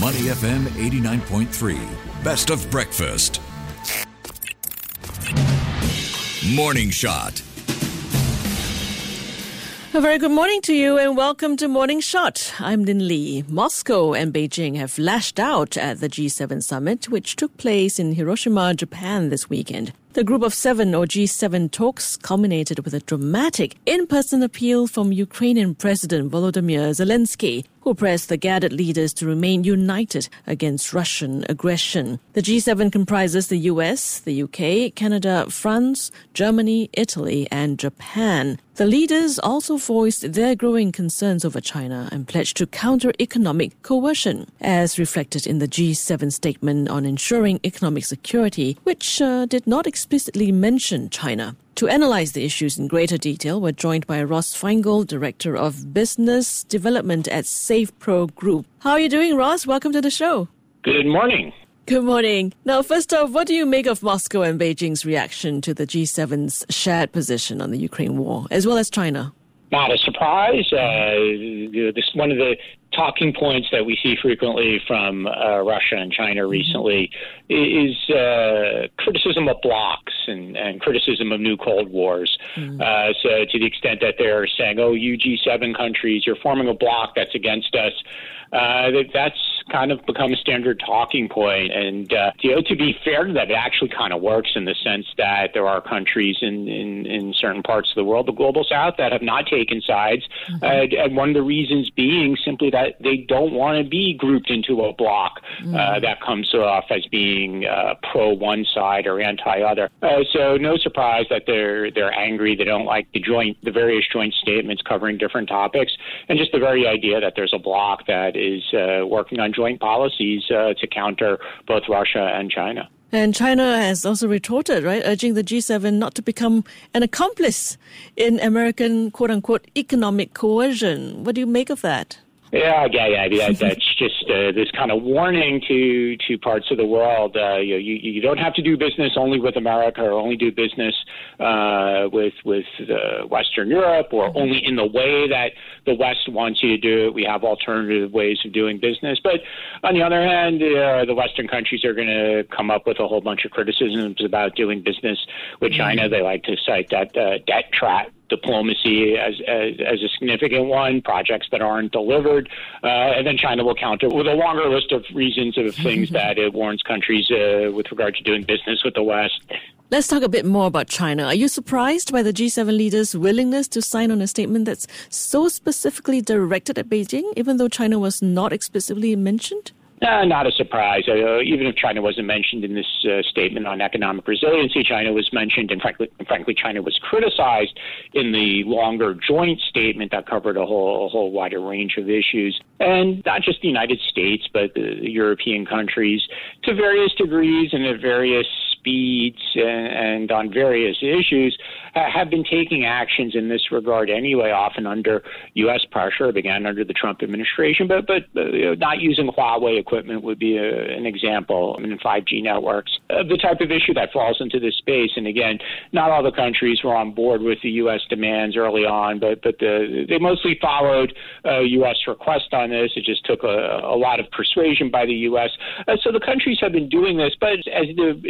Money FM 89.3. Best of breakfast. Morning Shot. A very good morning to you and welcome to Morning Shot. I'm Lynlee. Moscow and Beijing have lashed out at the G7 summit, which took place in Hiroshima, Japan this weekend. The Group of Seven or G7 talks culminated with a dramatic in-person appeal from Ukrainian President Volodymyr Zelensky, who pressed the gathered leaders to remain united against Russian aggression. The G7 comprises the US, the UK, Canada, France, Germany, Italy, and Japan. The leaders also voiced their growing concerns over China and pledged to counter economic coercion, as reflected in the G7 statement on ensuring economic security, which uh, did not explicitly mention China. To analyze the issues in greater detail, we're joined by Ross Feingold, Director of Business Development at SafePro Group. How are you doing, Ross? Welcome to the show. Good morning. Good morning. Now, first off, what do you make of Moscow and Beijing's reaction to the G7's shared position on the Ukraine war, as well as China? Not a surprise. Uh, this one of the talking points that we see frequently from uh, Russia and China mm-hmm. recently is uh, criticism of blocs and, and, criticism of new Cold Wars. Mm-hmm. Uh, so, to the extent that they're saying, "Oh, you G7 countries, you're forming a bloc that's against us," uh, that that's kind of become a standard talking point. And uh, you know, to be fair to that, it actually kind of works in the sense that there are countries in, in, in certain parts of the world, the global south, that have not taken sides. Mm-hmm. Uh, and one of the reasons being simply that they don't want to be grouped into a bloc mm-hmm. uh, that comes off as being uh, pro one side or anti other. Uh, so no surprise that they're they're angry. They don't like the joint the various joint statements covering different topics, and just the very idea that there's a bloc that is uh, working on joint policies uh, to counter both Russia and China. And China has also retorted, right, urging the G7 not to become an accomplice in American quote unquote economic coercion. What do you make of that? Yeah, yeah, yeah. yeah that's just uh, this kind of warning to to parts of the world. Uh, you, you you don't have to do business only with America or only do business uh, with with uh, Western Europe or mm-hmm. only in the way that the West wants you to do it. We have alternative ways of doing business. But on the other hand, uh, the Western countries are going to come up with a whole bunch of criticisms about doing business with China. Mm-hmm. They like to cite that uh, debt trap diplomacy as, as, as, a significant one, projects that aren't delivered, uh, and then China will counter with a longer list of reasons of things that it warns countries uh, with regard to doing business with the West. Let's talk a bit more about China. Are you surprised by the G7 leaders' willingness to sign on a statement that's so specifically directed at Beijing, even though China was not explicitly mentioned? Uh, not a surprise. Uh, even if China wasn't mentioned in this uh, statement on economic resiliency, China was mentioned, and frankly, frankly, China was criticized in the longer joint statement that covered a whole, a whole wider range of issues, and not just the United States, but the, European countries, to various degrees and at various speeds and, and on various issues uh, have been taking actions in this regard anyway, often under U.S. pressure. It began under the Trump administration, but but uh, you know, not using Huawei equipment would be a, an example. I mean, 5G networks, uh, the type of issue that falls into this space. And again, not all the countries were on board with the U.S. demands early on, but but the, they mostly followed uh, U.S. request on this. It just took a, a lot of persuasion by the U.S. Uh, so the countries have been doing this, but as the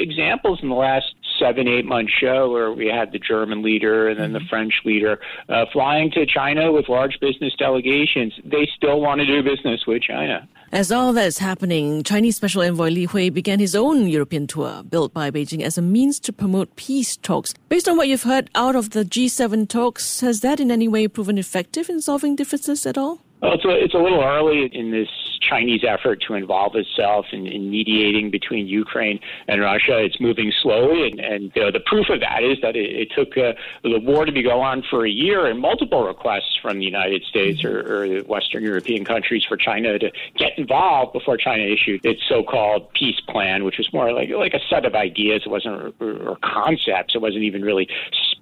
examples in the last seven, eight month show where we had the German leader and then the mm-hmm. French leader uh, flying to China with large business delegations. They still want to do business with China. As all that is happening, Chinese Special Envoy Li Hui began his own European tour, built by Beijing as a means to promote peace talks. Based on what you've heard out of the G7 talks, has that in any way proven effective in solving differences at all? Well, it's a, it's a little early in this Chinese effort to involve itself in, in mediating between Ukraine and Russia. It's moving slowly, and, and uh, the proof of that is that it, it took uh, the war to be go on for a year and multiple requests from the United States or, or Western European countries for China to get involved before China issued its so-called peace plan, which was more like like a set of ideas. It wasn't or, or concepts. It wasn't even really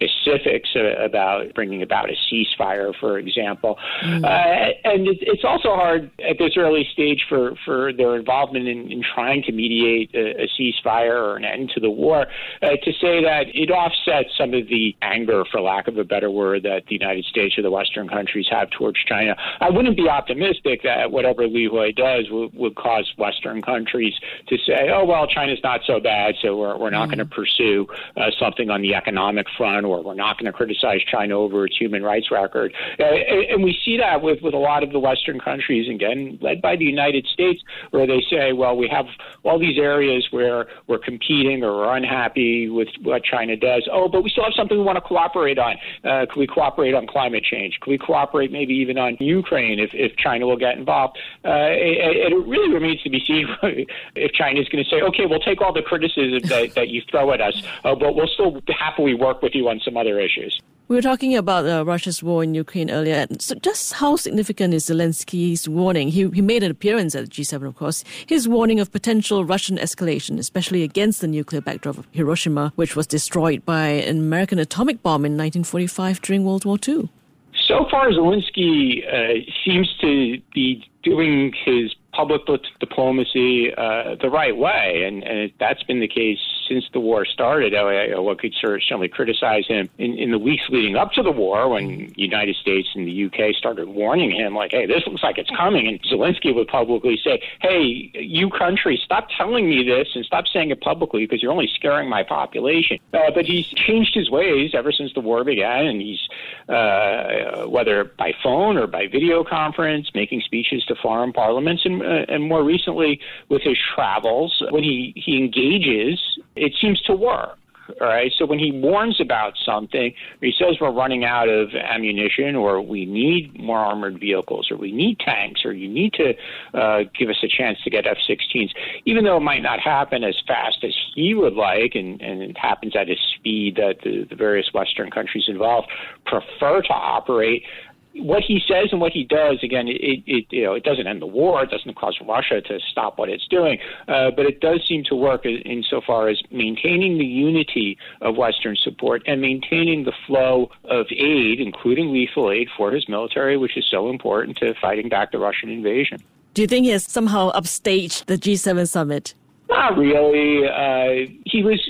specifics about bringing about a ceasefire, for example. Mm. Uh, and it, it's also hard at this early stage for, for their involvement in, in trying to mediate a, a, ceasefire or an end to the war uh, to say that it offsets some of the anger, for lack of a better word, that the United States or the Western countries have towards China. I wouldn't be optimistic that whatever Li Hui does would, would cause Western countries to say, oh, well, China's not so bad, so we're, we're not mm. going to pursue uh, something on the economic front, we're not going to criticize China over its human rights record. Uh, and we see that with, with a lot of the Western countries, again, led by the United States, where they say, well, we have all these areas where we're competing or we're unhappy with what China does. Oh, but we still have something we want to cooperate on. Uh, can we cooperate on climate change? Can we cooperate maybe even on Ukraine if, if China will get involved? Uh, it, it really remains to be seen if China is going to say, okay, we'll take all the criticism that, that you throw at us, uh, but we'll still happily work with you on some other issues. We were talking about uh, Russia's war in Ukraine earlier. So, just how significant is Zelensky's warning? He, he made an appearance at the G7, of course. His warning of potential Russian escalation, especially against the nuclear backdrop of Hiroshima, which was destroyed by an American atomic bomb in 1945 during World War II. So far, Zelensky uh, seems to be doing his public diplomacy uh, the right way, and, and that's been the case since the war started. I, I, could certainly criticize him in, in the weeks leading up to the war when the United States and the UK started warning him, like, hey, this looks like it's coming. And Zelensky would publicly say, hey, you country, stop telling me this and stop saying it publicly because you're only scaring my population. Uh, but he's changed his ways ever since the war began, and he's, uh, whether by phone or by video conference, making speeches to foreign parliaments, and, uh, and more recently with his travels, when he, he engages it seems to work. Right. So when he warns about something, he says we're running out of ammunition, or we need more armored vehicles, or we need tanks, or you need to uh, give us a chance to get F-16s, even though it might not happen as fast as he would like, and, and it happens at a speed that the, the various Western countries involved prefer to operate what he says and what he does, again, it, it you know it doesn't end the war. It doesn't cause Russia to stop what it's doing, uh, but it does seem to work insofar as maintaining the unity of Western support and maintaining the flow of aid, including lethal aid for his military, which is so important to fighting back the Russian invasion. Do you think he has somehow upstaged the G7 summit? Not really. Uh, he was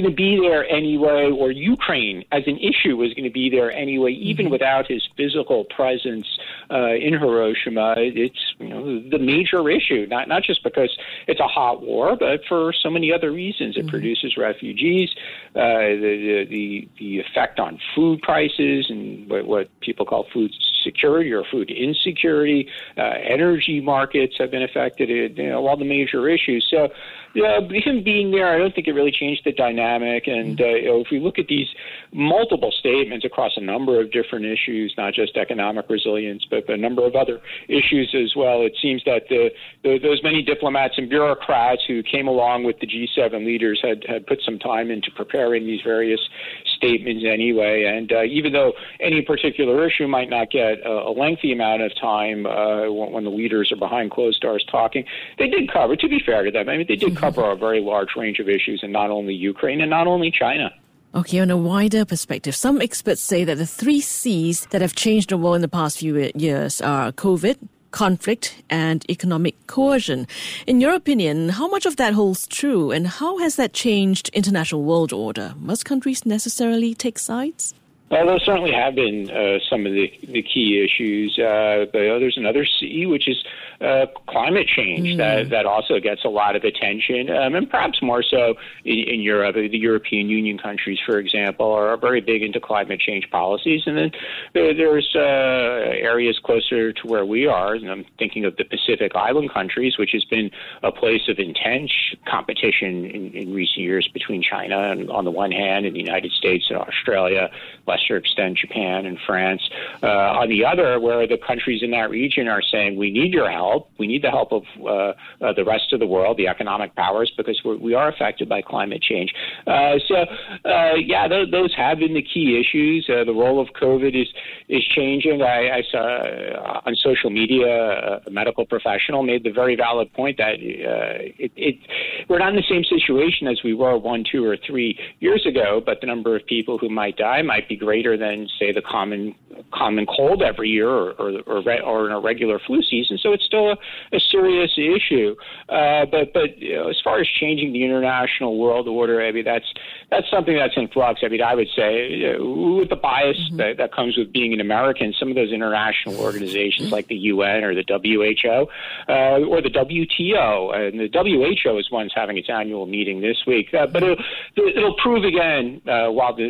going to be there anyway, or Ukraine as an issue was going to be there anyway, even mm-hmm. without his physical presence uh, in Hiroshima. It's you know the major issue, not not just because it's a hot war, but for so many other reasons. It mm-hmm. produces refugees, uh, the, the the effect on food prices and what, what people call food security or food insecurity. Uh, energy markets have been affected. You know, all the major issues. So yeah, him being there, I don't think it really changed the dynamic. And uh, you know, if we look at these multiple statements across a number of different issues, not just economic resilience, but a number of other issues as well, it seems that the, the, those many diplomats and bureaucrats who came along with the G7 leaders had, had put some time into preparing these various statements anyway. And uh, even though any particular issue might not get a, a lengthy amount of time uh, when, when the leaders are behind closed doors talking, they did cover. To be fair to them, I mean, they did cover a very large range of issues in not only Ukraine and not only China. Okay, on a wider perspective, some experts say that the three C's that have changed the world in the past few years are COVID, conflict, and economic coercion. In your opinion, how much of that holds true, and how has that changed international world order? Must countries necessarily take sides? Well, there certainly have been uh, some of the, the key issues. Uh, but there's another C, which is uh, climate change, mm. that, that also gets a lot of attention, um, and perhaps more so in, in Europe. The European Union countries, for example, are very big into climate change policies. And then there, there's uh, areas closer to where we are, and I'm thinking of the Pacific Island countries, which has been a place of intense competition in, in recent years between China and, on the one hand and the United States and Australia, lesser extent Japan and France. Uh, on the other, where the countries in that region are saying, we need your help, we need the help of uh, uh, the rest of the world, the economic powers, because we're, we are affected by climate change. Uh, so, uh, yeah, those, those, have been the key issues. The role of COVID is is changing. I, I saw on social media a medical professional made the very valid point that it, it, we're not in the same situation as we were one, two, or three years ago, but the number of people who might die might be greater than, say, the common common cold every year or or, or, or in a regular flu season. So it's still a, a serious issue. Uh, but but you know, as far as changing the international world order, I mean that's that's something that's in flux. I mean I would say you know, with the bias mm-hmm. that, that comes with being an American, some of those international organizations like the UN or the WHO uh, or the WTO, and the WHO is one's having its annual meeting this week. Uh, but it'll, it'll prove again uh, while the,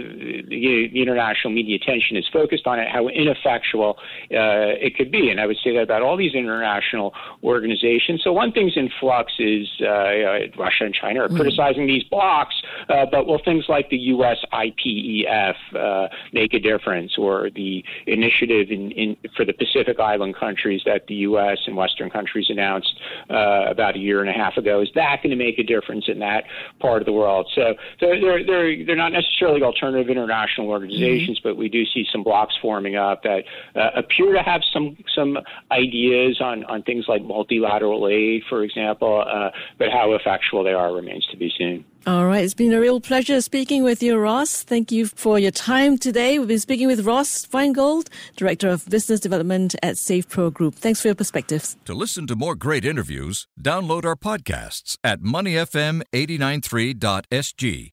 the, the international media attention is focused on it how ineffectual uh, it could be. And I would say that about all these international organizations. So one thing's in flux is uh, Russia and China are mm. criticizing these blocs, uh, but will things like the U.S. IPEF uh, make a difference, or the initiative in, in, for the Pacific Island countries that the U.S. and Western countries announced uh, about a year and a half ago? Is that going to make a difference in that part of the world? So they're they're they're not necessarily alternative international organizations, mm-hmm. but we do see some blocs forming up that uh, appear to have some some ideas on on things like multilateral aid, for example, uh, but how effectual they are remains to be seen. All right. It's been a real pleasure speaking with you, Ross. Thank you for your time today. We've been speaking with Ross Feingold, Director of Business Development at SafePro Group. Thanks for your perspectives. To listen to more great interviews, download our podcasts at moneyfm893.sg